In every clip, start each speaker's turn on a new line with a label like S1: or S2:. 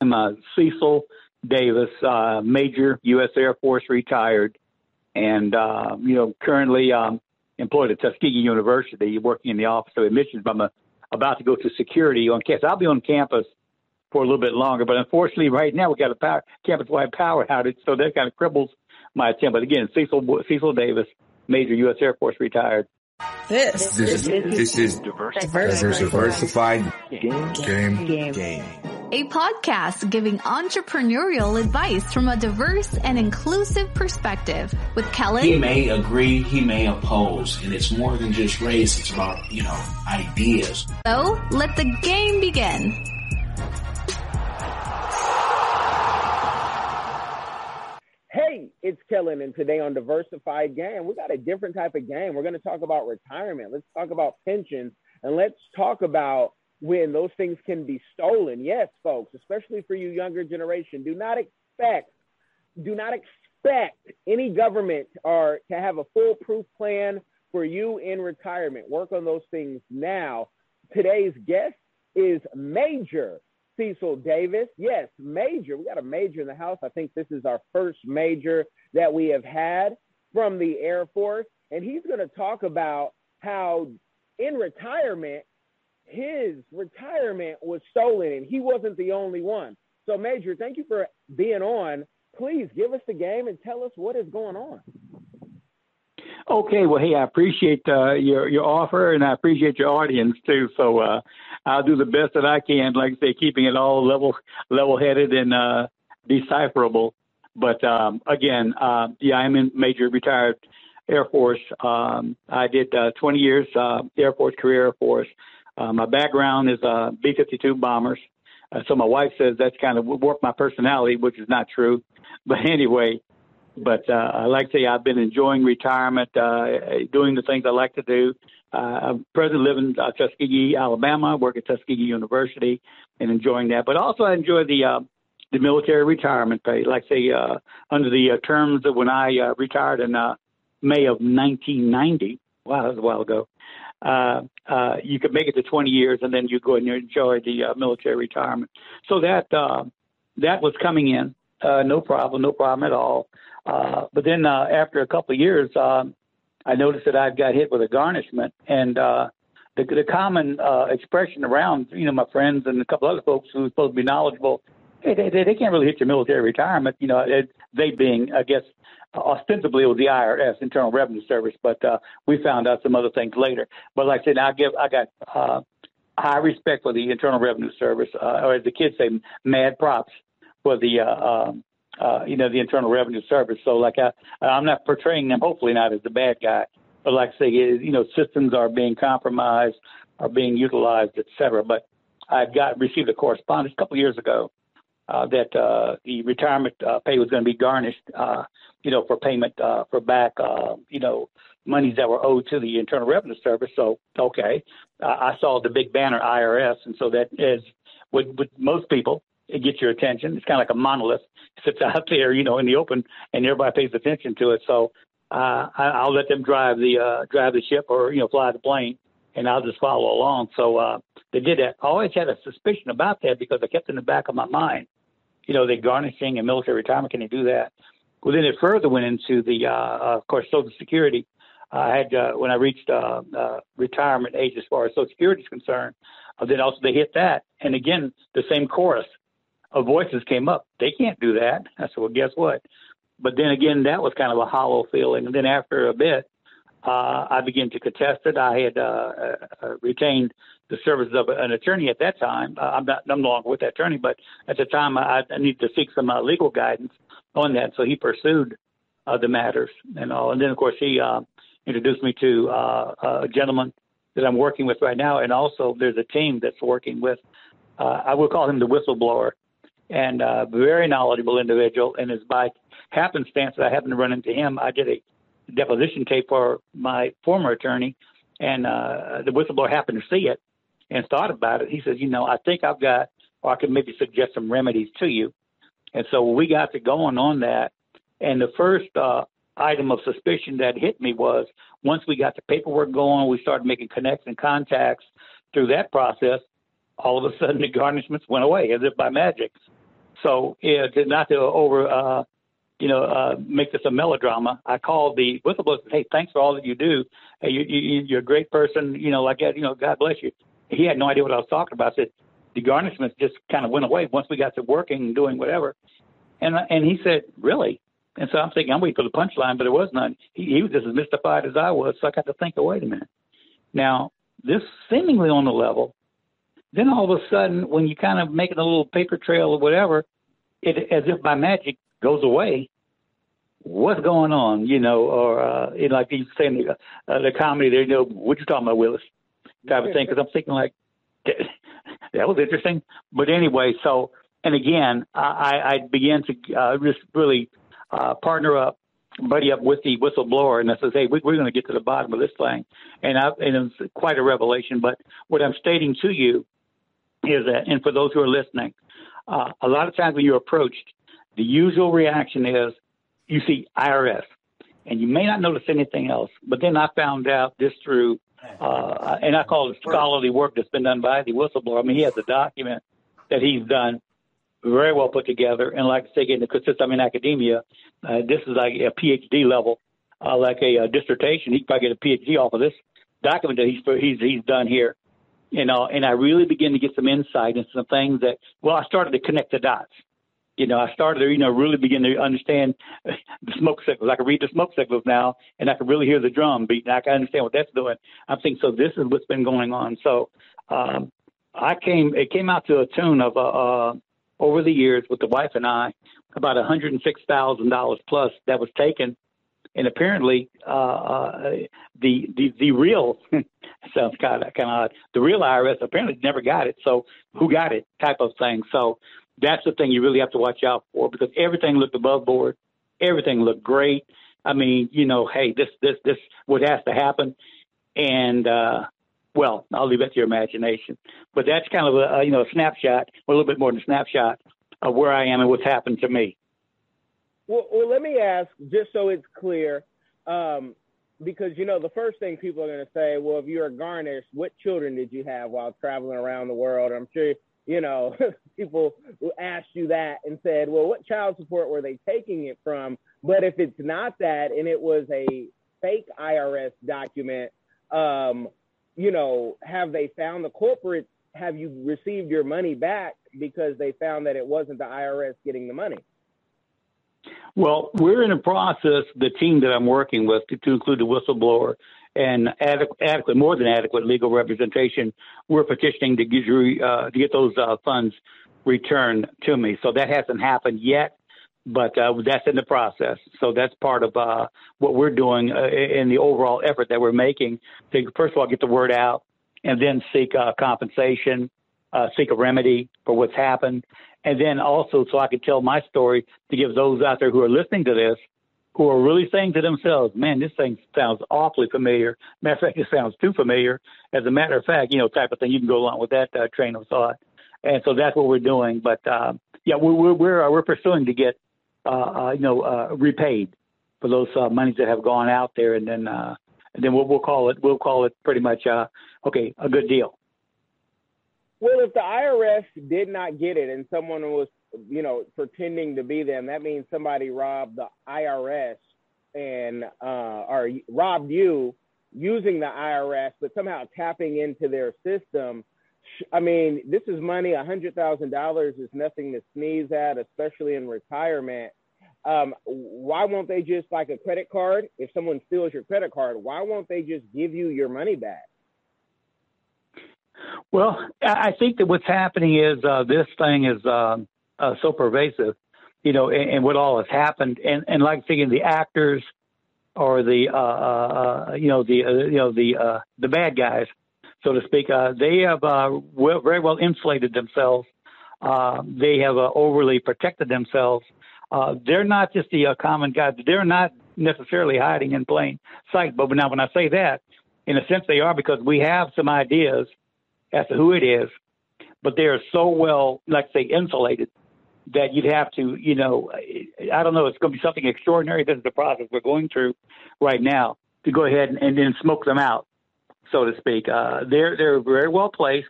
S1: I'm uh, Cecil Davis, uh, Major U.S. Air Force, retired, and uh, you know currently um, employed at Tuskegee University, working in the Office of Admissions. But I'm uh, about to go to security on campus. I'll be on campus for a little bit longer, but unfortunately, right now we got a power, campus-wide power outage, so that kind of cripbles my attempt. But again, Cecil Cecil Davis, Major U.S. Air Force, retired.
S2: This,
S3: this, is, this is diversified, diversified game, game, game, game.
S4: A podcast giving entrepreneurial advice from a diverse and inclusive perspective with Kellen.
S5: He may agree, he may oppose, and it's more than just race, it's about, you know, ideas.
S4: So let the game begin.
S6: Hey, it's Kellen, and today on Diversified Game, we got a different type of game. We're going to talk about retirement. Let's talk about pensions, and let's talk about when those things can be stolen. Yes, folks, especially for you younger generation, do not expect, do not expect any government or to have a foolproof plan for you in retirement. Work on those things now. Today's guest is Major Cecil Davis. Yes, major. We got a major in the house. I think this is our first major that we have had from the Air Force. And he's going to talk about how in retirement, his retirement was stolen and he wasn't the only one. So, Major, thank you for being on. Please give us the game and tell us what is going on.
S1: Okay, well, hey, I appreciate uh, your your offer, and I appreciate your audience too. So uh, I'll do the best that I can, like I say, keeping it all level level headed and uh, decipherable. But um, again, uh, yeah, I'm in major retired Air Force. Um, I did uh, 20 years uh, Air Force career Air Force. Uh, my background is uh, B-52 bombers. Uh, so my wife says that's kind of warped my personality, which is not true. But anyway, but uh, like I say, I've been enjoying retirement, uh, doing the things I like to do. Uh, I'm presently living in uh, Tuskegee, Alabama. work at Tuskegee University and enjoying that. But also, I enjoy the uh, the military retirement pay. Like I say, uh, under the uh, terms of when I uh, retired in uh, May of 1990. Wow, that was a while ago. Uh, uh, you could make it to 20 years, and then you go and you enjoy the uh, military retirement. So that uh, that was coming in, uh, no problem, no problem at all. Uh, but then uh, after a couple of years, um, I noticed that I got hit with a garnishment, and uh, the, the common uh, expression around, you know, my friends and a couple other folks who were supposed to be knowledgeable, hey, they, they, they can't really hit your military retirement. You know, it, they being, I guess, ostensibly it was the IRS, Internal Revenue Service, but uh, we found out some other things later. But like I said, I give, I got uh, high respect for the Internal Revenue Service, uh, or as the kids say, mad props for the uh, um, uh, you know, the Internal Revenue Service. So, like, I, I'm not portraying them, hopefully not as the bad guy, but like I say, you know, systems are being compromised, are being utilized, et cetera. But I got received a correspondence a couple of years ago uh, that uh, the retirement uh, pay was going to be garnished, uh, you know, for payment uh, for back, uh, you know, monies that were owed to the Internal Revenue Service. So, okay, uh, I saw the big banner IRS, and so that is with, with most people, it gets your attention. It's kind of like a monolith it sits out there, you know, in the open, and everybody pays attention to it. So uh, I, I'll let them drive the uh, drive the ship or you know fly the plane, and I'll just follow along. So uh, they did that. I always had a suspicion about that because I kept in the back of my mind, you know, they garnishing and military retirement. Can they do that? Well, then it further went into the, uh, of course, Social Security. I had uh, when I reached uh, uh, retirement age as far as Social Security is concerned. Uh, then also they hit that, and again the same chorus of voices came up. They can't do that. I said, well, guess what? But then again, that was kind of a hollow feeling. And then after a bit, uh, I began to contest it. I had uh, uh, uh retained the services of an attorney at that time. Uh, I'm not, I'm no longer with that attorney, but at the time I, I needed to seek some uh, legal guidance on that. So he pursued uh, the matters and all. And then, of course, he uh, introduced me to uh, a gentleman that I'm working with right now. And also, there's a team that's working with, uh, I would call him the whistleblower and a very knowledgeable individual. And it's by happenstance that I happened to run into him. I did a deposition tape for my former attorney, and uh, the whistleblower happened to see it and thought about it. He says, you know, I think I've got, or I could maybe suggest some remedies to you. And so we got to going on that. And the first uh, item of suspicion that hit me was once we got the paperwork going, we started making connects and contacts through that process. All of a sudden, the garnishments went away as if by magic. So uh, not to over, uh, you know, uh, make this a melodrama, I called the whistleblower. Hey, thanks for all that you do. Hey, you, you, you're a great person. You know, like. You know, God bless you. He had no idea what I was talking about. I said the garnishments just kind of went away once we got to working and doing whatever. And and he said, really? And so I'm thinking, I'm waiting for the punchline, but there was none. He, he was just as mystified as I was. So I got to think, oh, wait a minute. Now, this seemingly on the level, then all of a sudden, when you kind of making a little paper trail or whatever, it as if by magic goes away. What's going on? You know, or uh, you know, like you saying the, uh, the comedy there, you know, what you talking about, Willis? Type of thing. Because I'm thinking like that was interesting. But anyway, so and again, I, I began to uh, just really uh, partner up, buddy up with the whistleblower, and I says, "Hey, we, we're going to get to the bottom of this thing." And, I, and it's quite a revelation. But what I'm stating to you is that, and for those who are listening, uh, a lot of times when you're approached, the usual reaction is you see IRS, and you may not notice anything else. But then I found out this through, uh, and I call it scholarly work that's been done by the whistleblower. I mean, he has a document that he's done very well put together. And like I say, again, since I'm in academia, uh, this is like a PhD level, uh, like a, a dissertation. He probably get a PhD off of this document that he's he's he's done here. You know, and I really begin to get some insight into some things that. Well, I started to connect the dots. You know, I started to, you know, really begin to understand the smoke signals. I can read the smoke signals now, and I can really hear the drum beat, and I can understand what that's doing. I'm thinking, so this is what's been going on. So um, I came, it came out to a tune of uh, uh, over the years with the wife and I about $106,000 plus that was taken. And apparently, uh, uh, the, the, the real, sounds kind of, kind of odd, the real IRS apparently never got it. So who got it type of thing. So that's the thing you really have to watch out for because everything looked above board. Everything looked great. I mean, you know, hey, this, this, this, what has to happen. And, uh, well, I'll leave that to your imagination. But that's kind of a, you know a snapshot, a little bit more than a snapshot of where I am and what's happened to me.
S6: Well, well let me ask, just so it's clear, um, because you know the first thing people are going to say, well, if you're a garnish, what children did you have while traveling around the world? I'm sure you know people who asked you that and said, well, what child support were they taking it from? But if it's not that and it was a fake IRS document, um, you know, have they found the corporates? Have you received your money back because they found that it wasn't the IRS getting the money?
S1: Well, we're in a process, the team that I'm working with, to, to include the whistleblower and adequate, more than adequate legal representation. We're petitioning to get, uh, to get those uh, funds returned to me. So that hasn't happened yet but uh, that's in the process. So that's part of uh, what we're doing uh, in the overall effort that we're making to first of all get the word out, and then seek uh, compensation, seek a remedy for what's happened, and then also so I can tell my story to give those out there who are listening to this, who are really saying to themselves, "Man, this thing sounds awfully familiar." Matter of fact, it sounds too familiar. As a matter of fact, you know, type of thing. You can go along with that uh, train of thought, and so that's what we're doing. But yeah, we're we're we're, we're pursuing to get uh, uh, you know, uh, repaid for those uh, monies that have gone out there, and then uh, and then we'll, we'll call it we'll call it pretty much uh, okay a good deal.
S6: Well, if the IRS did not get it and someone was, you know, pretending to be them, that means somebody robbed the IRS and uh, or robbed you using the IRS, but somehow tapping into their system. I mean, this is money. A hundred thousand dollars is nothing to sneeze at, especially in retirement. Um, why won't they just like a credit card? If someone steals your credit card, why won't they just give you your money back?
S1: Well, I think that what's happening is uh, this thing is uh, uh, so pervasive, you know, and, and, what all has happened, and and like thinking the actors or the uh, uh, uh, you know the you know the the bad guys so to speak. Uh, they have uh, well, very well insulated themselves. Uh, they have uh, overly protected themselves. Uh, they're not just the uh, common guys. They're not necessarily hiding in plain sight. But now, when I say that, in a sense, they are because we have some ideas as to who it is, but they are so well, like say, insulated that you'd have to, you know, I don't know, it's going to be something extraordinary. This is the process we're going through right now to go ahead and, and then smoke them out so to speak. Uh, they're they're very well placed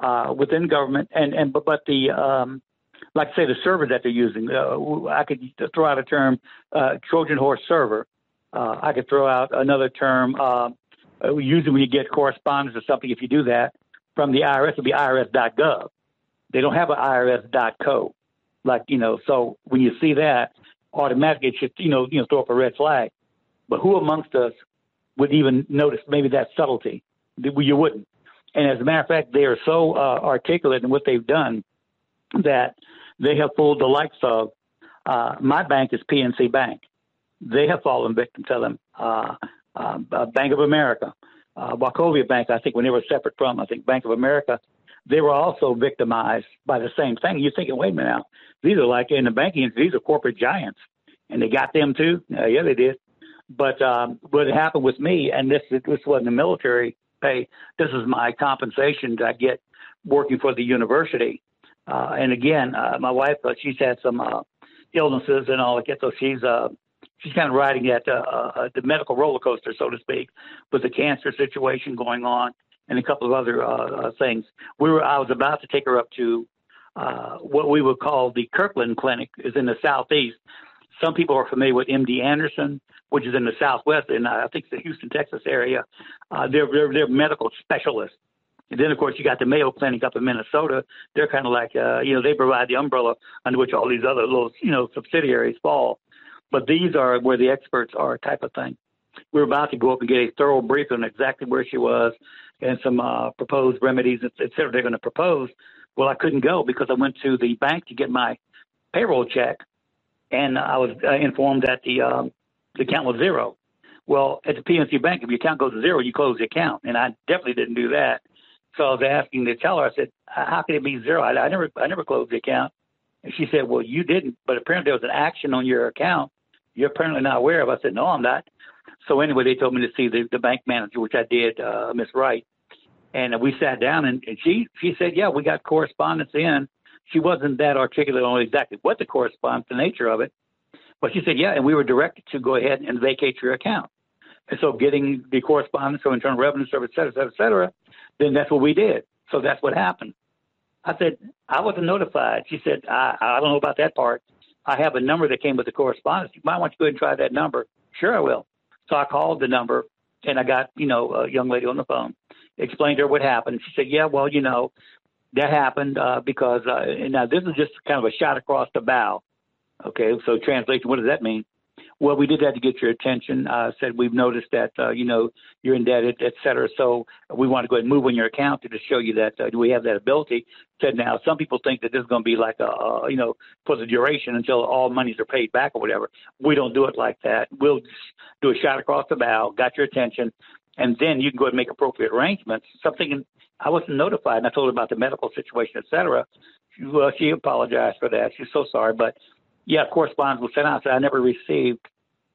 S1: uh, within government, and and but, but the um, like say the server that they're using. Uh, I could throw out a term, uh, Trojan horse server. Uh, I could throw out another term. Uh, usually, when you get correspondence or something, if you do that from the IRS, it'll be IRS.gov. They don't have an IRS.co. Like you know, so when you see that, automatically it should you know you know throw up a red flag. But who amongst us would even notice maybe that subtlety? You wouldn't. And as a matter of fact, they are so uh, articulate in what they've done that they have fooled the likes of uh, my bank is PNC Bank. They have fallen victim to them. Uh, uh, Bank of America, uh, Wachovia Bank, I think when they were separate from, I think Bank of America, they were also victimized by the same thing. You're thinking, wait a minute now, these are like in the banking, these are corporate giants, and they got them too. Uh, yeah, they did. But um, what happened with me, and this this wasn't the military pay. This is my compensation that I get working for the university. Uh, and again, uh, my wife, uh, she's had some uh, illnesses and all that, so she's uh, she's kind of riding that uh, uh, the medical roller coaster, so to speak, with the cancer situation going on and a couple of other uh, uh, things. We were I was about to take her up to uh, what we would call the Kirklin Clinic, is in the southeast. Some people are familiar with MD Anderson, which is in the southwest, and I think it's the Houston, Texas area. Uh, they're, they're they're medical specialists. And then, of course, you got the Mayo Clinic up in Minnesota. They're kind of like, uh, you know, they provide the umbrella under which all these other little, you know, subsidiaries fall. But these are where the experts are, type of thing. We were about to go up and get a thorough brief on exactly where she was and some uh, proposed remedies, et cetera, they're going to propose. Well, I couldn't go because I went to the bank to get my payroll check, and I was uh, informed that the um, the account was zero. Well, at the PNC Bank, if your account goes to zero, you close the account, and I definitely didn't do that. So I was asking the teller. I said, "How can it be zero? I, I never, I never closed the account." And she said, "Well, you didn't, but apparently there was an action on your account. You're apparently not aware of." I said, "No, I'm not." So anyway, they told me to see the, the bank manager, which I did, uh, Miss Wright, and we sat down, and, and she she said, "Yeah, we got correspondence in." She wasn't that articulate on exactly what the correspondence, the nature of it, but she said, "Yeah," and we were directed to go ahead and vacate your account. And so, getting the correspondence from Internal Revenue Service, et cetera, et cetera, et cetera, then that's what we did. So that's what happened. I said, I wasn't notified. She said, I, I don't know about that part. I have a number that came with the correspondence. You might want to go ahead and try that number. Sure, I will. So I called the number and I got, you know, a young lady on the phone, explained to her what happened. She said, yeah, well, you know, that happened uh, because, uh, and now this is just kind of a shot across the bow. Okay, so translation, what does that mean? Well, we did that to get your attention. Uh, said we've noticed that uh, you know you're indebted, et cetera. So we want to go ahead and move on your account to show you that uh, we have that ability. Said now some people think that this is going to be like a, a you know for the duration until all monies are paid back or whatever. We don't do it like that. We'll do a shot across the bow, got your attention, and then you can go ahead and make appropriate arrangements. Something I wasn't notified, and I told her about the medical situation, et cetera. Well, she apologized for that. She's so sorry, but yeah, correspondence was sent out. So I never received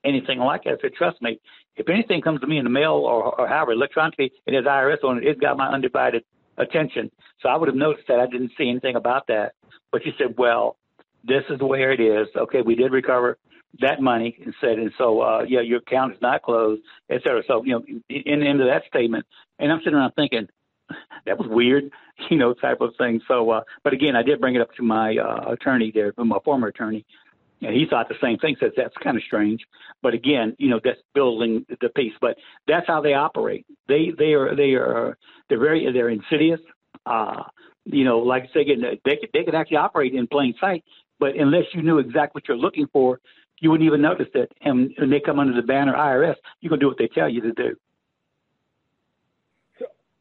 S1: anything like that. I said, trust me, if anything comes to me in the mail or, or however electronically, it has IRS on it. It's got my undivided attention. So I would have noticed that. I didn't see anything about that. But she said, well, this is where it is. Okay, we did recover that money and said, and so uh, yeah, your account is not closed, et cetera. So you know, in into that statement, and I'm sitting around thinking, that was weird, you know, type of thing. So, uh, but again, I did bring it up to my uh, attorney there, my former attorney, and he thought the same thing. Says that's kind of strange, but again, you know, that's building the piece. But that's how they operate. They they are they are they're very they're insidious. Uh, you know, like I say, they could, they could actually operate in plain sight, but unless you knew exactly what you're looking for, you wouldn't even notice it. And when they come under the banner IRS, you're gonna do what they tell you to do.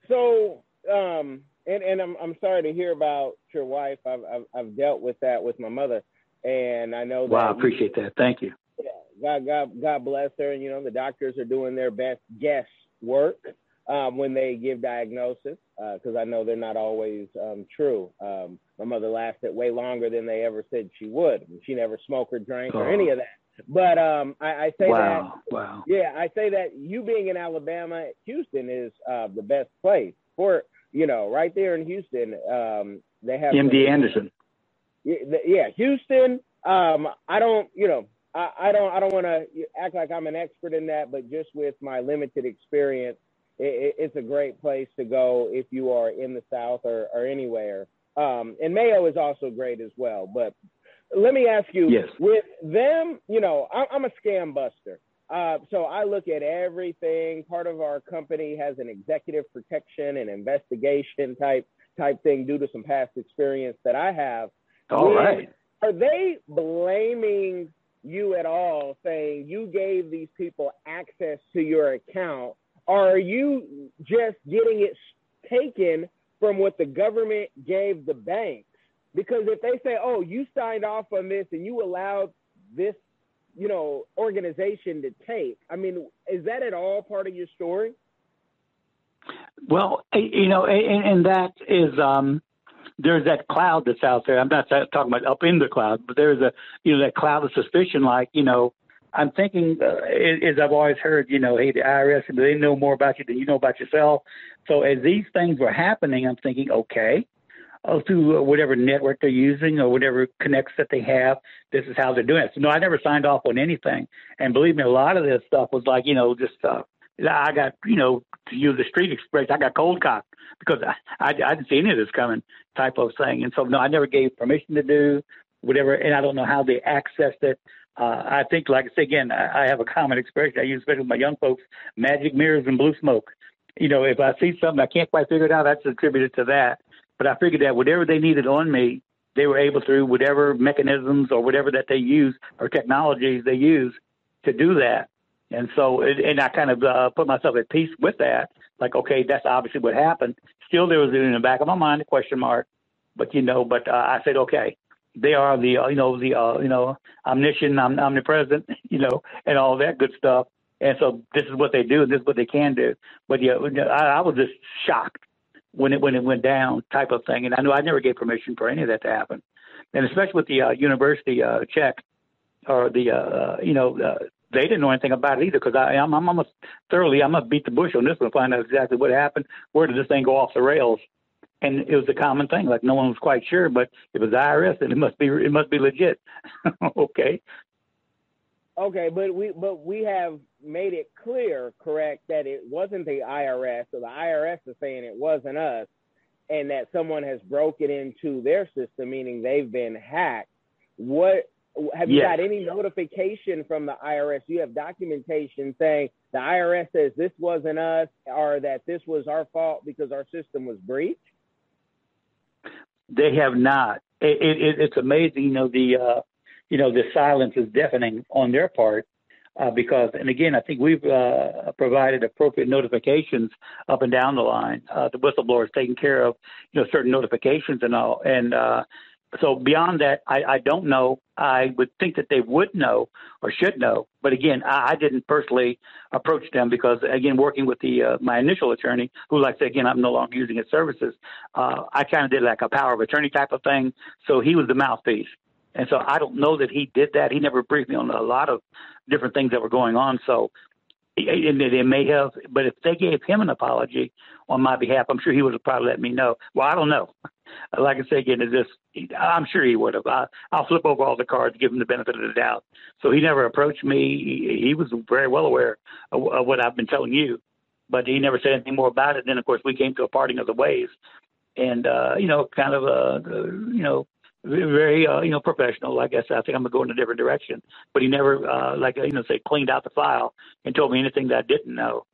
S6: So, um, and and I'm I'm sorry to hear about your wife. I've I've, I've dealt with that with my mother, and I know. that.
S1: Wow, I appreciate that. Thank you.
S6: Yeah, God God God bless her. And you know the doctors are doing their best guess work um, when they give diagnosis because uh, I know they're not always um, true. Um, my mother lasted way longer than they ever said she would. She never smoked or drank oh. or any of that. But um, I, I say
S1: wow, that. Wow.
S6: Yeah, I say that you being in Alabama, Houston is uh, the best place for you know right there in Houston. Um, they have
S1: MD Anderson.
S6: Yeah, Houston. Um, I don't, you know, I, I don't, I don't want to act like I'm an expert in that, but just with my limited experience, it, it's a great place to go if you are in the South or, or anywhere Um, and Mayo is also great as well. But let me ask you,
S1: yes.
S6: with them, you know, I'm a scam buster. Uh, so I look at everything. Part of our company has an executive protection and investigation type type thing due to some past experience that I have.
S1: All right.
S6: Are they blaming you at all, saying you gave these people access to your account? Or are you just getting it taken from what the government gave the banks? Because if they say, oh, you signed off on this and you allowed this, you know, organization to take, I mean, is that at all part of your story?
S1: Well, you know, and, and that is, um, there's that cloud that's out there. I'm not talking about up in the cloud, but there's a, you know, that cloud of suspicion. Like, you know, I'm thinking, uh, as I've always heard, you know, hey, the IRS, they know more about you than you know about yourself. So as these things were happening, I'm thinking, okay, oh, through whatever network they're using or whatever connects that they have, this is how they're doing it. So no, I never signed off on anything. And believe me, a lot of this stuff was like, you know, just uh, I got, you know, to use the street expression, I got cold cocked because I, I, I didn't see any of this coming type of thing. And so, no, I never gave permission to do whatever, and I don't know how they accessed it. Uh, I think, like I say again, I, I have a common expression I use, especially with my young folks: magic mirrors and blue smoke. You know, if I see something I can't quite figure it out, that's attributed to that. But I figured that whatever they needed on me, they were able through whatever mechanisms or whatever that they use or technologies they use to do that. And so, and I kind of uh, put myself at peace with that. Like, okay, that's obviously what happened. Still, there was in the back of my mind a question mark, but you know, but uh, I said, okay, they are the, uh, you know, the, uh, you know, omniscient, om- omnipresent, you know, and all that good stuff. And so this is what they do, and this is what they can do. But yeah, I, I was just shocked when it when it went down, type of thing. And I knew I never gave permission for any of that to happen. And especially with the uh, university uh, check or the, uh, you know, uh, they didn't know anything about it either because I'm, I'm almost thoroughly, I'm going to beat the bush on this one, find out exactly what happened. Where did this thing go off the rails? And it was a common thing. Like no one was quite sure, but it was IRS, and it must be it must be legit. okay.
S6: Okay, but we but we have made it clear, correct, that it wasn't the IRS. So the IRS is saying it wasn't us, and that someone has broken into their system, meaning they've been hacked. What have you yes. got any notification from the IRS? You have documentation saying the IRS says this wasn't us or that this was our fault because our system was breached?
S1: They have not. It, it, it's amazing, you know, the uh, you know the silence is deafening on their part uh, because, and again, I think we've uh, provided appropriate notifications up and down the line. Uh, the whistleblower is taking care of, you know, certain notifications and all, and uh, so beyond that, I, I don't know. I would think that they would know or should know, but again, I, I didn't personally approach them because, again, working with the uh, my initial attorney, who, like I said, again, I'm no longer using his services. Uh, I kind of did like a power of attorney type of thing, so he was the mouthpiece, and so I don't know that he did that. He never briefed me on a lot of different things that were going on. So and they may have, but if they gave him an apology on my behalf, I'm sure he would have probably let me know. Well, I don't know. Like I say again, is this? I'm sure he would have. I, I'll flip over all the cards, give him the benefit of the doubt. So he never approached me. He, he was very well aware of, of what I've been telling you, but he never said anything more about it. Then, of course, we came to a parting of the ways, and uh, you know, kind of uh, you know, very uh, you know professional. I said, I think I'm gonna go in a different direction. But he never uh, like you know say cleaned out the file and told me anything that I didn't know.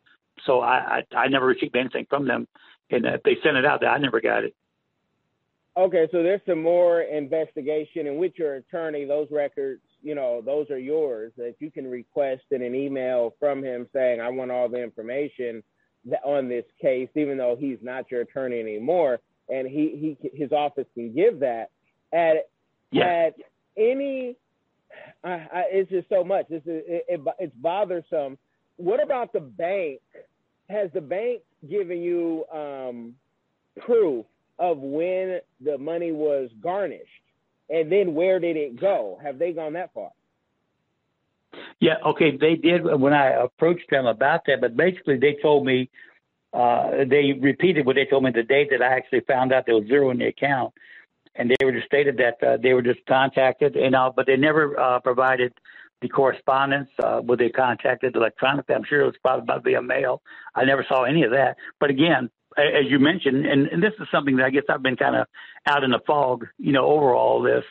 S1: So I I, I never received anything from them, and if they sent it out, that I never got it.
S6: Okay, so there's some more investigation, and with your attorney, those records, you know, those are yours that you can request in an email from him saying, "I want all the information on this case," even though he's not your attorney anymore, and he he his office can give that at yeah. at any. I, I, it's just so much. This is it, it, it's bothersome. What about the bank? Has the bank given you um, proof of when the money was garnished, and then where did it go? Have they gone that far?
S1: Yeah, okay, they did when I approached them about that, but basically they told me uh, they repeated what they told me the day that I actually found out there was zero in the account and they were just stated that uh, they were just contacted, and uh, but they never uh, provided the correspondence. Uh, were they contacted electronically? I'm sure it was probably via mail. I never saw any of that. But again, as you mentioned, and, and this is something that I guess I've been kind of out in the fog, you know, over all this.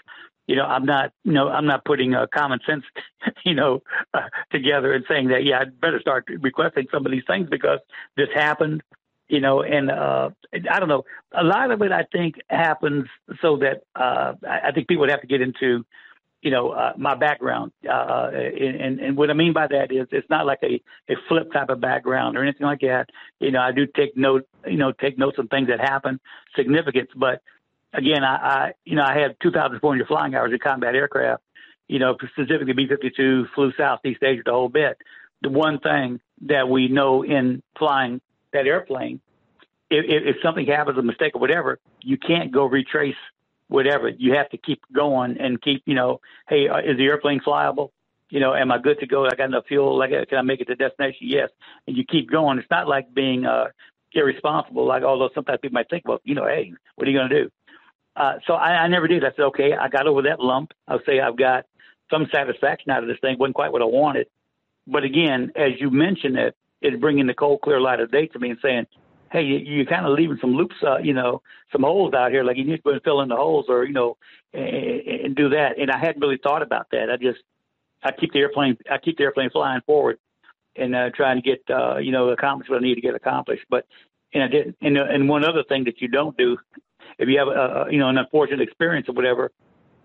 S1: You know, I'm not, you know, I'm not putting uh, common sense, you know, uh, together and saying that, yeah, I'd better start requesting some of these things because this happened, you know, and uh, I don't know. A lot of it, I think, happens so that uh, I think people would have to get into you know, uh, my background. Uh, and, and what I mean by that is it's not like a, a flip type of background or anything like that. You know, I do take note, you know, take notes of things that happen, significance. But again, I, I you know, I had 2,400 flying hours in combat aircraft, you know, specifically B-52, flew Southeast Asia the whole bit. The one thing that we know in flying that airplane, if, if something happens, a mistake or whatever, you can't go retrace whatever. You have to keep going and keep, you know, hey, uh, is the airplane flyable? You know, am I good to go? I got enough fuel. Like, can I make it to destination? Yes. And you keep going. It's not like being uh, irresponsible. Like, although sometimes people might think, well, you know, hey, what are you going to do? Uh, so I, I never did. I said, okay, I got over that lump. I'll say I've got some satisfaction out of this thing. wasn't quite what I wanted, but again, as you mentioned it, it's bringing the cold, clear light of day to me and saying, hey, you, you're kind of leaving some loops, uh, you know, some holes out here. Like you need to fill in the holes, or you know, and, and do that. And I hadn't really thought about that. I just I keep the airplane I keep the airplane flying forward and uh, trying to get uh, you know accomplish what I need to get accomplished. But and I didn't. And, uh, and one other thing that you don't do, if you have a you know an unfortunate experience or whatever,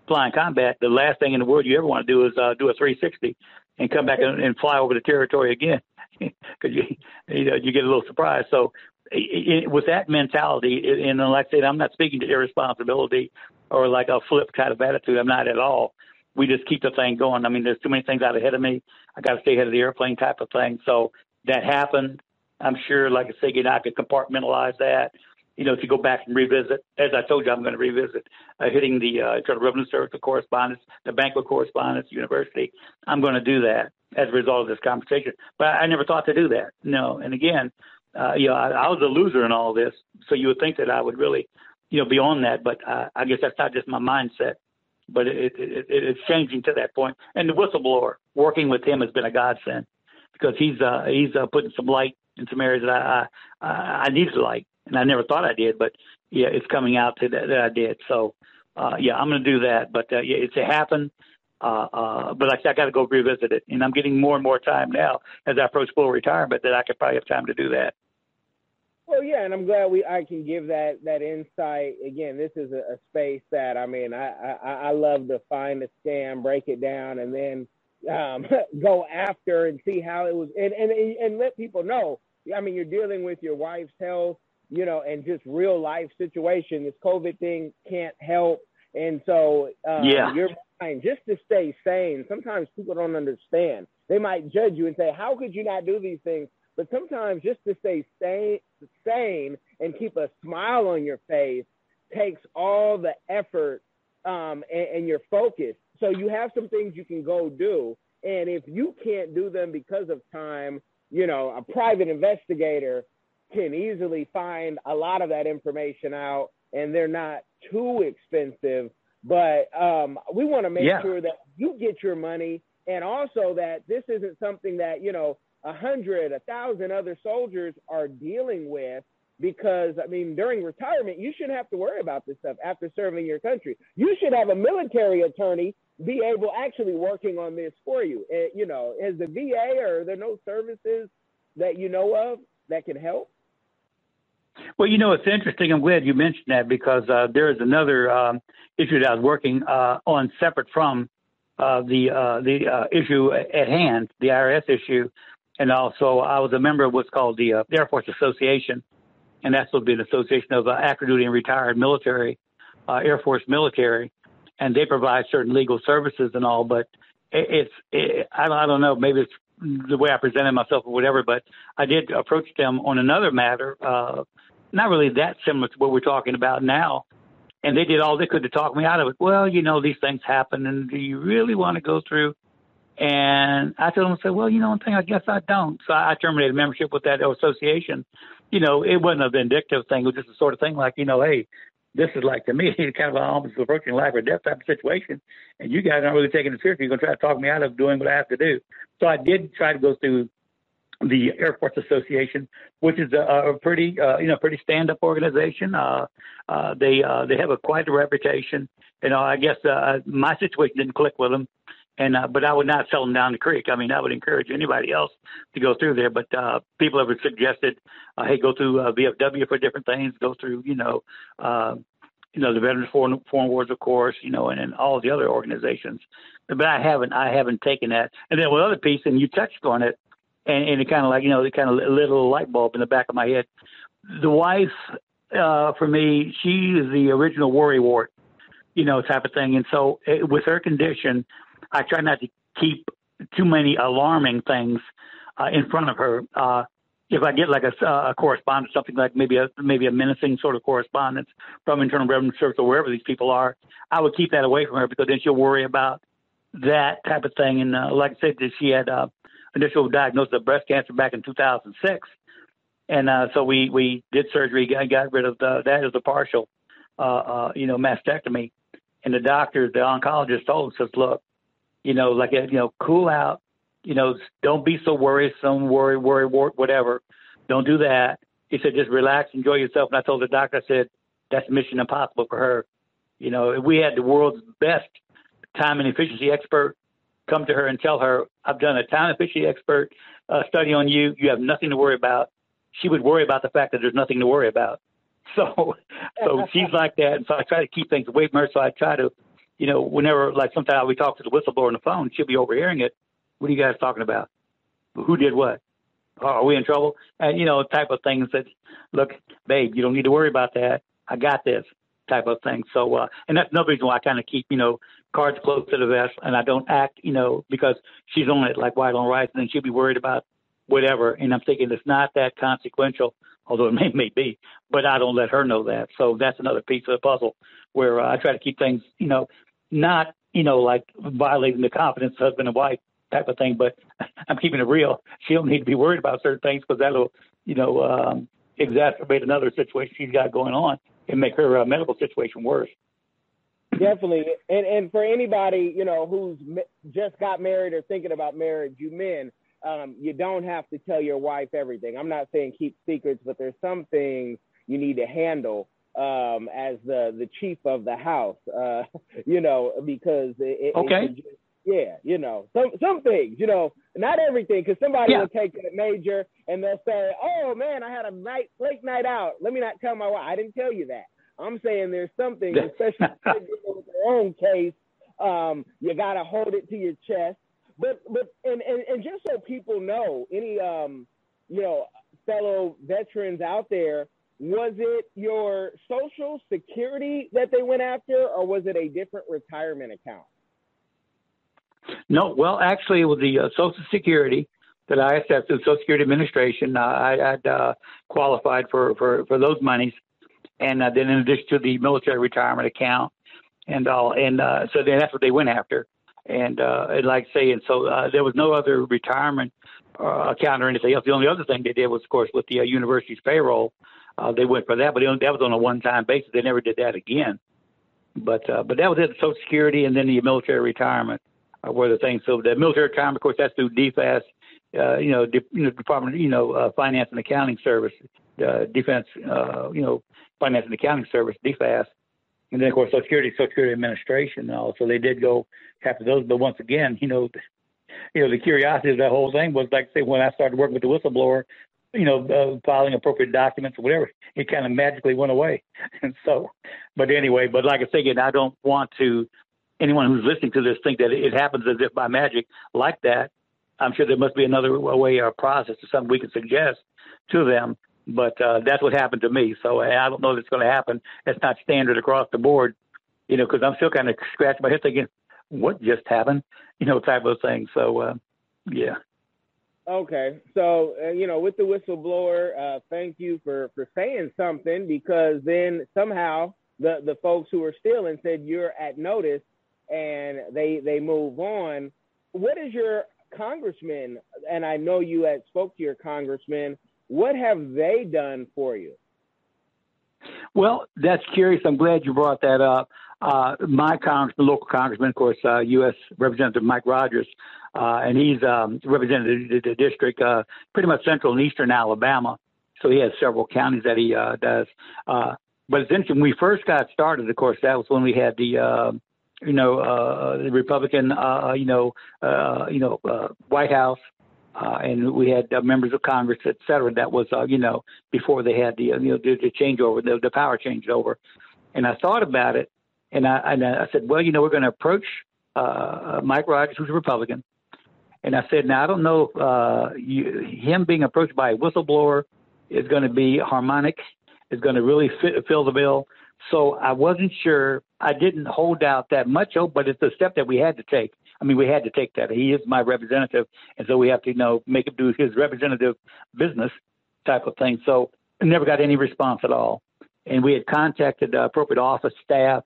S1: flying combat, the last thing in the world you ever want to do is uh, do a 360 and come back and, and fly over the territory again because you you know you get a little surprised. So it, with that mentality, and like I said, I'm not speaking to irresponsibility or like a flip kind of attitude. I'm not at all. We just keep the thing going. I mean, there's too many things out ahead of me. I got to stay ahead of the airplane type of thing. So that happened. I'm sure, like I said, you know, I could compartmentalize that. You know, if you go back and revisit, as I told you, I'm going to revisit uh, hitting the uh, Internal Revenue Service, the correspondence, the bank with correspondence, university. I'm going to do that as a result of this conversation. But I never thought to do that. No. And again, uh, you know, I, I was a loser in all this, so you would think that I would really, you know, be on that. But uh, I guess that's not just my mindset. But it, it, it, it's changing to that point. And the whistleblower, working with him has been a godsend because he's uh, he's uh, putting some light in some areas that I I, I needed light, and I never thought I did. But yeah, it's coming out that, that I did. So uh, yeah, I'm going to do that. But uh, yeah, it's a happen. Uh, uh, but like I, I got to go revisit it, and I'm getting more and more time now as I approach full retirement that I could probably have time to do that.
S6: Well, yeah, and I'm glad we I can give that that insight. Again, this is a, a space that I mean I, I I love to find a scam, break it down, and then um, go after and see how it was, and, and and let people know. I mean, you're dealing with your wife's health, you know, and just real life situation. This COVID thing can't help, and so um,
S1: yeah,
S6: your mind just to stay sane. Sometimes people don't understand. They might judge you and say, "How could you not do these things?" But sometimes just to stay sane, sane and keep a smile on your face takes all the effort um, and, and your focus. So you have some things you can go do. And if you can't do them because of time, you know, a private investigator can easily find a lot of that information out and they're not too expensive. But um, we want to make yeah. sure that you get your money and also that this isn't something that, you know, a hundred, a thousand other soldiers are dealing with because I mean, during retirement, you shouldn't have to worry about this stuff after serving your country. You should have a military attorney be able actually working on this for you. Uh, you know, is the VA or are there no services that you know of that can help?
S1: Well, you know, it's interesting. I'm glad you mentioned that because uh, there is another um, issue that I was working uh, on separate from uh, the uh, the uh, issue at hand, the IRS issue, and also I was a member of what's called the uh, Air Force Association, and that's would be an association of active duty and retired military, Air Force military, and they provide certain legal services and all. But it, it's it, I don't I don't know maybe it's the way I presented myself or whatever, but I did approach them on another matter, not really that similar to what we're talking about now. And they did all they could to talk me out of it. Well, you know, these things happen, and do you really want to go through and I told them, I said, well, you know, one thing, I guess I don't. So I terminated membership with that association. You know, it wasn't a vindictive thing. It was just the sort of thing like, you know, hey, this is like to me kind of an almost approaching life or death type of situation, and you guys aren't really taking it seriously. You're going to try to talk me out of doing what I have to do. So I did try to go through the Air Force Association, which is a, a pretty, uh, you know, pretty stand-up organization. Uh, uh, they uh, they have a quite a reputation. You know, I guess uh, my situation didn't click with them, and uh, but I would not sell them down the creek. I mean, I would encourage anybody else to go through there. But people have suggested, hey, go through VFW for different things. Go through, you know, you know, the Veterans Foreign, Foreign Wars, of course, you know, and, and all the other organizations. But I haven't, I haven't taken that. And then one other piece, and you touched on it, and, and it kind of like, you know, it kind of lit a little light bulb in the back of my head. The wife, uh, for me, she is the original worry wart, you know, type of thing. And so it, with her condition, I try not to keep too many alarming things uh, in front of her. Uh, if I get like a, a correspondence, something like maybe a maybe a menacing sort of correspondence from Internal Revenue Service or wherever these people are, I would keep that away from her because then she'll worry about that type of thing. And uh, like I said, she had uh, initial diagnosis of breast cancer back in 2006, and uh, so we we did surgery, got, got rid of the, that as a partial, uh, uh, you know, mastectomy. And the doctor, the oncologist, told us, says, look, you know, like you know, cool out, you know, don't be so worrisome, worry, worry, worry, whatever. Don't do that. He said, just relax, enjoy yourself. And I told the doctor, I said, that's mission impossible for her. You know, we had the world's best time and efficiency expert come to her and tell her, I've done a time efficiency expert uh, study on you. You have nothing to worry about. She would worry about the fact that there's nothing to worry about. So, so she's like that. And so I try to keep things away from her. So I try to, you know, whenever, like sometimes we talk to the whistleblower on the phone, she'll be overhearing it what are you guys talking about? Who did what? Are we in trouble? And you know, type of things that look, babe, you don't need to worry about that. I got this type of thing. So, uh, and that's another reason why I kind of keep, you know, cards close to the vest and I don't act, you know, because she's on it like white on rice and she'll be worried about whatever. And I'm thinking it's not that consequential, although it may, may be, but I don't let her know that. So that's another piece of the puzzle where uh, I try to keep things, you know, not, you know, like violating the confidence of husband and wife type of thing. But I'm keeping it real. She don't need to be worried about certain things because that'll, you know, um, exacerbate another situation she's got going on and make her uh, medical situation worse.
S6: Definitely, and and for anybody you know who's just got married or thinking about marriage, you men, um, you don't have to tell your wife everything. I'm not saying keep secrets, but there's some things you need to handle um, as the the chief of the house, uh, you know, because it,
S1: okay.
S6: it, yeah, you know, some some things, you know, not everything, because somebody yeah. will take it major and they'll say, "Oh man, I had a night late night out. Let me not tell my wife. I didn't tell you that." I'm saying there's something, especially with your own case, um, you gotta hold it to your chest. But but and, and and just so people know, any um, you know, fellow veterans out there, was it your social security that they went after, or was it a different retirement account?
S1: No, well, actually, it was the uh, Social Security that I assessed the Social Security Administration. Uh, I had uh, qualified for, for, for those monies, and uh, then in addition to the military retirement account and all, and uh, so then that's what they went after. And, uh, and like I say, and so uh, there was no other retirement uh, account or anything else. The only other thing they did was, of course, with the uh, university's payroll, uh, they went for that, but only, that was on a one-time basis. They never did that again. But uh, but that was it, Social Security, and then the military retirement uh, were the things. So the military retirement, of course, that's through DFAS, uh, you know, de- you know, Department, you know, uh, Finance and Accounting Service, uh, Defense, uh, you know, Finance and Accounting Service, DFAS, and then of course Social Security, Social Security Administration. Also, they did go after those, but once again, you know, you know, the curiosity of that whole thing was like, say, when I started working with the whistleblower, you know, uh, filing appropriate documents or whatever, it kind of magically went away. And so, but anyway, but like I say again, I don't want to anyone who's listening to this think that it happens as if by magic like that. I'm sure there must be another way or process or something we can suggest to them. But uh, that's what happened to me. So I don't know if it's going to happen. It's not standard across the board, you know, because I'm still kind of scratching my head thinking, what just happened, you know, type of thing. So, uh, yeah.
S6: Okay, so uh, you know, with the whistleblower, uh, thank you for for saying something because then somehow the the folks who are stealing said you're at notice, and they they move on. What is your congressman? And I know you had spoke to your congressman. What have they done for you?
S1: Well, that's curious. I'm glad you brought that up. Uh, my congressman, local congressman, of course, uh, U.S. Representative Mike Rogers, uh, and he's um, represented the, the district uh, pretty much central and eastern Alabama. So he has several counties that he uh, does. Uh, but it's interesting. When we first got started, of course, that was when we had the, you know, uh, the Republican, uh, you know, uh, you know, uh, White House, uh, and we had uh, members of Congress, et cetera. That was, uh, you know, before they had the, uh, you know, the, the changeover, the, the power changed over. And I thought about it, and I, and I said, well, you know, we're going to approach uh, Mike Rogers, who's a Republican. And I said, now I don't know if uh, you, him being approached by a whistleblower is going to be harmonic, is going to really fit, fill the bill. So I wasn't sure. I didn't hold out that much hope, but it's a step that we had to take. I mean, we had to take that. He is my representative, and so we have to, you know, make him do his representative business type of thing. So I never got any response at all. And we had contacted uh, appropriate office staff,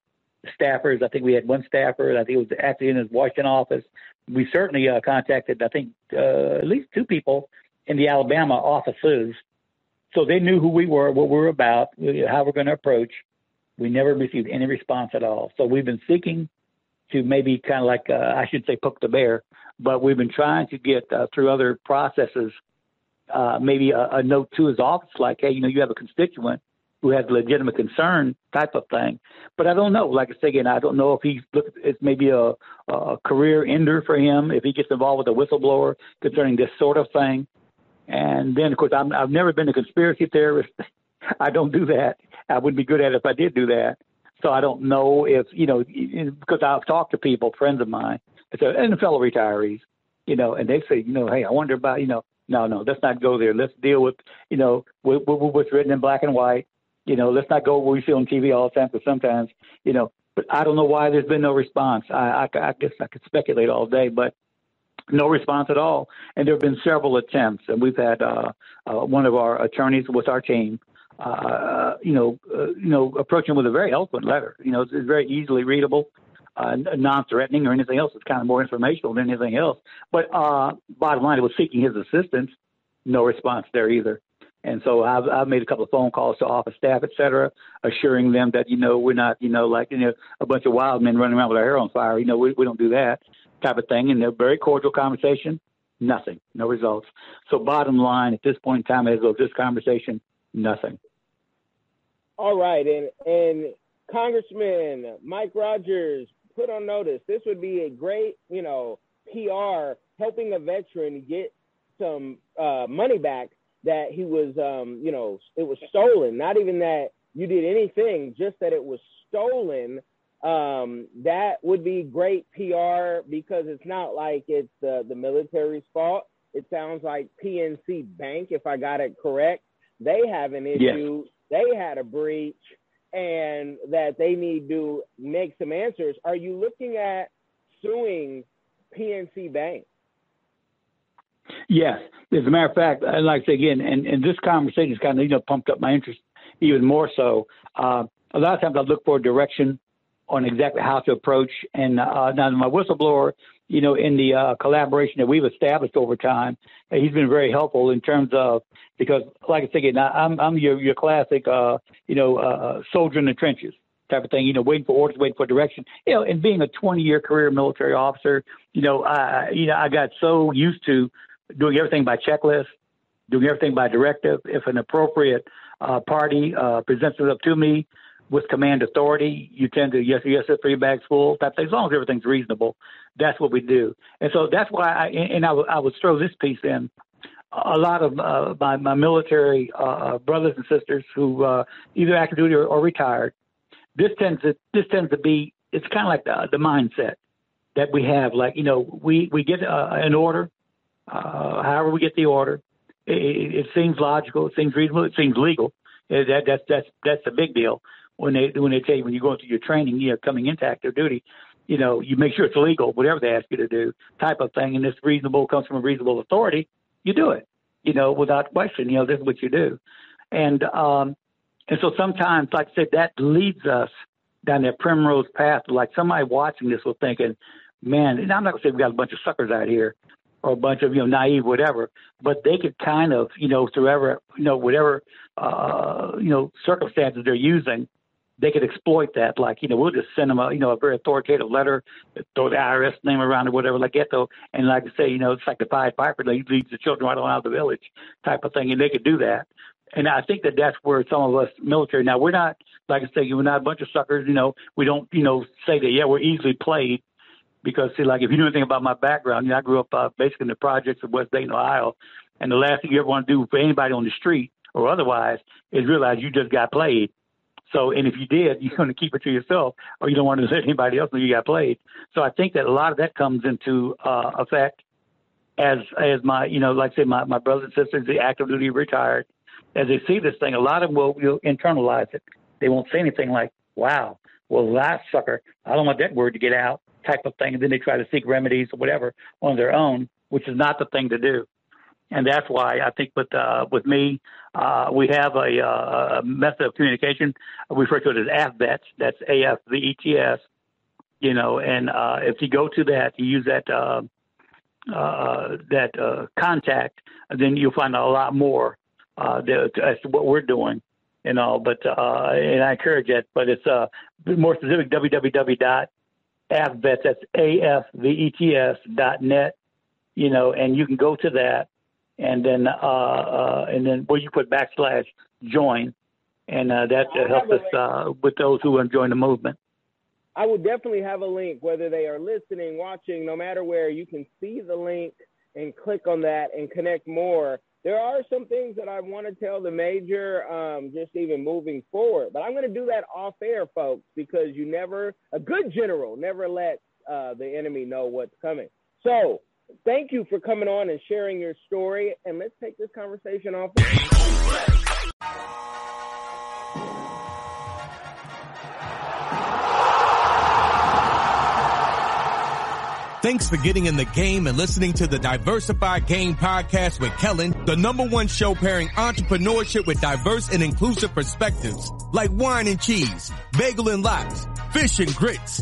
S1: staffers. I think we had one staffer. I think it was actually in his Washington office. We certainly uh, contacted, I think, uh, at least two people in the Alabama offices. So they knew who we were, what we were about, how we're going to approach. We never received any response at all. So we've been seeking to maybe kind of like, uh, I should say, poke the bear, but we've been trying to get uh, through other processes, uh, maybe a, a note to his office, like, hey, you know, you have a constituent who has legitimate concern type of thing. But I don't know. Like I said, again, I don't know if he's look. It's maybe a, a career ender for him if he gets involved with a whistleblower concerning this sort of thing. And then, of course, I'm, I've never been a conspiracy theorist. I don't do that. I wouldn't be good at it if I did do that. So I don't know if you know because I've talked to people, friends of mine, and fellow retirees, you know, and they say, you know, hey, I wonder about, you know, no, no, let's not go there. Let's deal with, you know, with, with what's written in black and white. You know, let's not go where we see on TV all the time. Because sometimes, you know, but I don't know why there's been no response. I, I, I guess I could speculate all day, but no response at all. And there have been several attempts, and we've had uh, uh, one of our attorneys with our team, uh, you know, uh, you know, approach him with a very eloquent letter. You know, it's, it's very easily readable, uh, non-threatening or anything else. It's kind of more informational than anything else. But uh, bottom line, it was seeking his assistance. No response there either. And so I've, I've made a couple of phone calls to office staff, et cetera, assuring them that, you know, we're not, you know, like, you know, a bunch of wild men running around with our hair on fire. You know, we, we don't do that type of thing. And they're very cordial conversation. Nothing, no results. So bottom line, at this point in time, as of this conversation, nothing.
S6: All right. And, and Congressman Mike Rogers put on notice, this would be a great, you know, PR helping a veteran get some uh, money back that he was, um, you know, it was stolen. Not even that you did anything, just that it was stolen. Um, that would be great PR because it's not like it's the, the military's fault. It sounds like PNC Bank, if I got it correct, they have an issue. Yes. They had a breach and that they need to make some answers. Are you looking at suing PNC Bank?
S1: Yes, as a matter of fact, I'd like to say again, and, and this conversation has kind of you know pumped up my interest even more so. Uh, a lot of times I look for direction on exactly how to approach, and uh, now my whistleblower, you know, in the uh, collaboration that we've established over time, he's been very helpful in terms of because, like I said, again, I'm I'm your your classic, uh, you know, uh, soldier in the trenches type of thing, you know, waiting for orders, waiting for direction, you know, and being a 20 year career military officer, you know, I, you know, I got so used to doing everything by checklist, doing everything by directive. If an appropriate uh, party uh, presents it up to me with command authority, you tend to yes, yes, three bags full type. As long as everything's reasonable, that's what we do. And so that's why I and I, I would throw this piece in. A lot of uh, my, my military uh, brothers and sisters who uh, either active duty or, or retired, this tends to this tends to be it's kind of like the, the mindset that we have. Like you know, we we get uh, an order, uh, however we get the order, it, it, seems logical. It seems reasonable. It seems legal. That, that's that's that's a big deal when they when they tell you when you go into your training, you know, coming into active duty, you know, you make sure it's legal, whatever they ask you to do, type of thing, and this reasonable comes from a reasonable authority, you do it, you know, without question. You know, this is what you do, and um, and so sometimes, like I said, that leads us down that primrose path. Like somebody watching this will thinking, man, and I'm not gonna say we got a bunch of suckers out here, or a bunch of you know naive whatever, but they could kind of you know through ever you know whatever uh, you know circumstances they're using, they could exploit that. Like you know we'll just send them a you know a very authoritative letter, throw the IRS name around or whatever like that though, and like I say you know it's like the Pied Piper they leads the children right on out of the village type of thing, and they could do that. And I think that that's where some of us military now we're not like I say we're not a bunch of suckers. You know we don't you know say that yeah we're easily played because see, like if you know anything about my background, you know, I grew up uh, basically in the projects of West Dayton, Ohio, and the last thing you ever want to do for anybody on the street or otherwise is realize you just got played. So, and if you did, you're going to keep it to yourself, or you don't want to let anybody else know you got played. So, I think that a lot of that comes into uh, effect as as my, you know, like I say, my my brothers and sisters, the active duty retired, as they see this thing, a lot of them will, will internalize it. They won't say anything like, "Wow, well, that sucker, I don't want that word to get out." type of thing, and then they try to seek remedies or whatever on their own, which is not the thing to do. And that's why I think with uh, with me, uh, we have a, uh, a method of communication. We refer to it as AFVETS. That's A F V E T S. You know, and uh, if you go to that, you use that uh, uh, that contact, then you'll find a lot more as to what we're doing and all. But and I encourage it. But it's more specific www AFVETS, that's A-F-V-E-T-S dot net, you know, and you can go to that and then, uh, uh, and then where you put backslash join. And uh, that helps us uh, with those who want to join the movement.
S6: I will definitely have a link, whether they are listening, watching, no matter where, you can see the link and click on that and connect more there are some things that I want to tell the major, um, just even moving forward. But I'm going to do that off air, folks, because you never, a good general never lets uh, the enemy know what's coming. So thank you for coming on and sharing your story. And let's take this conversation off.
S2: Thanks for getting in the game and listening to the Diversified Game podcast with Kellen, the number one show pairing entrepreneurship with diverse and inclusive perspectives like wine and cheese, bagel and lox, fish and grits.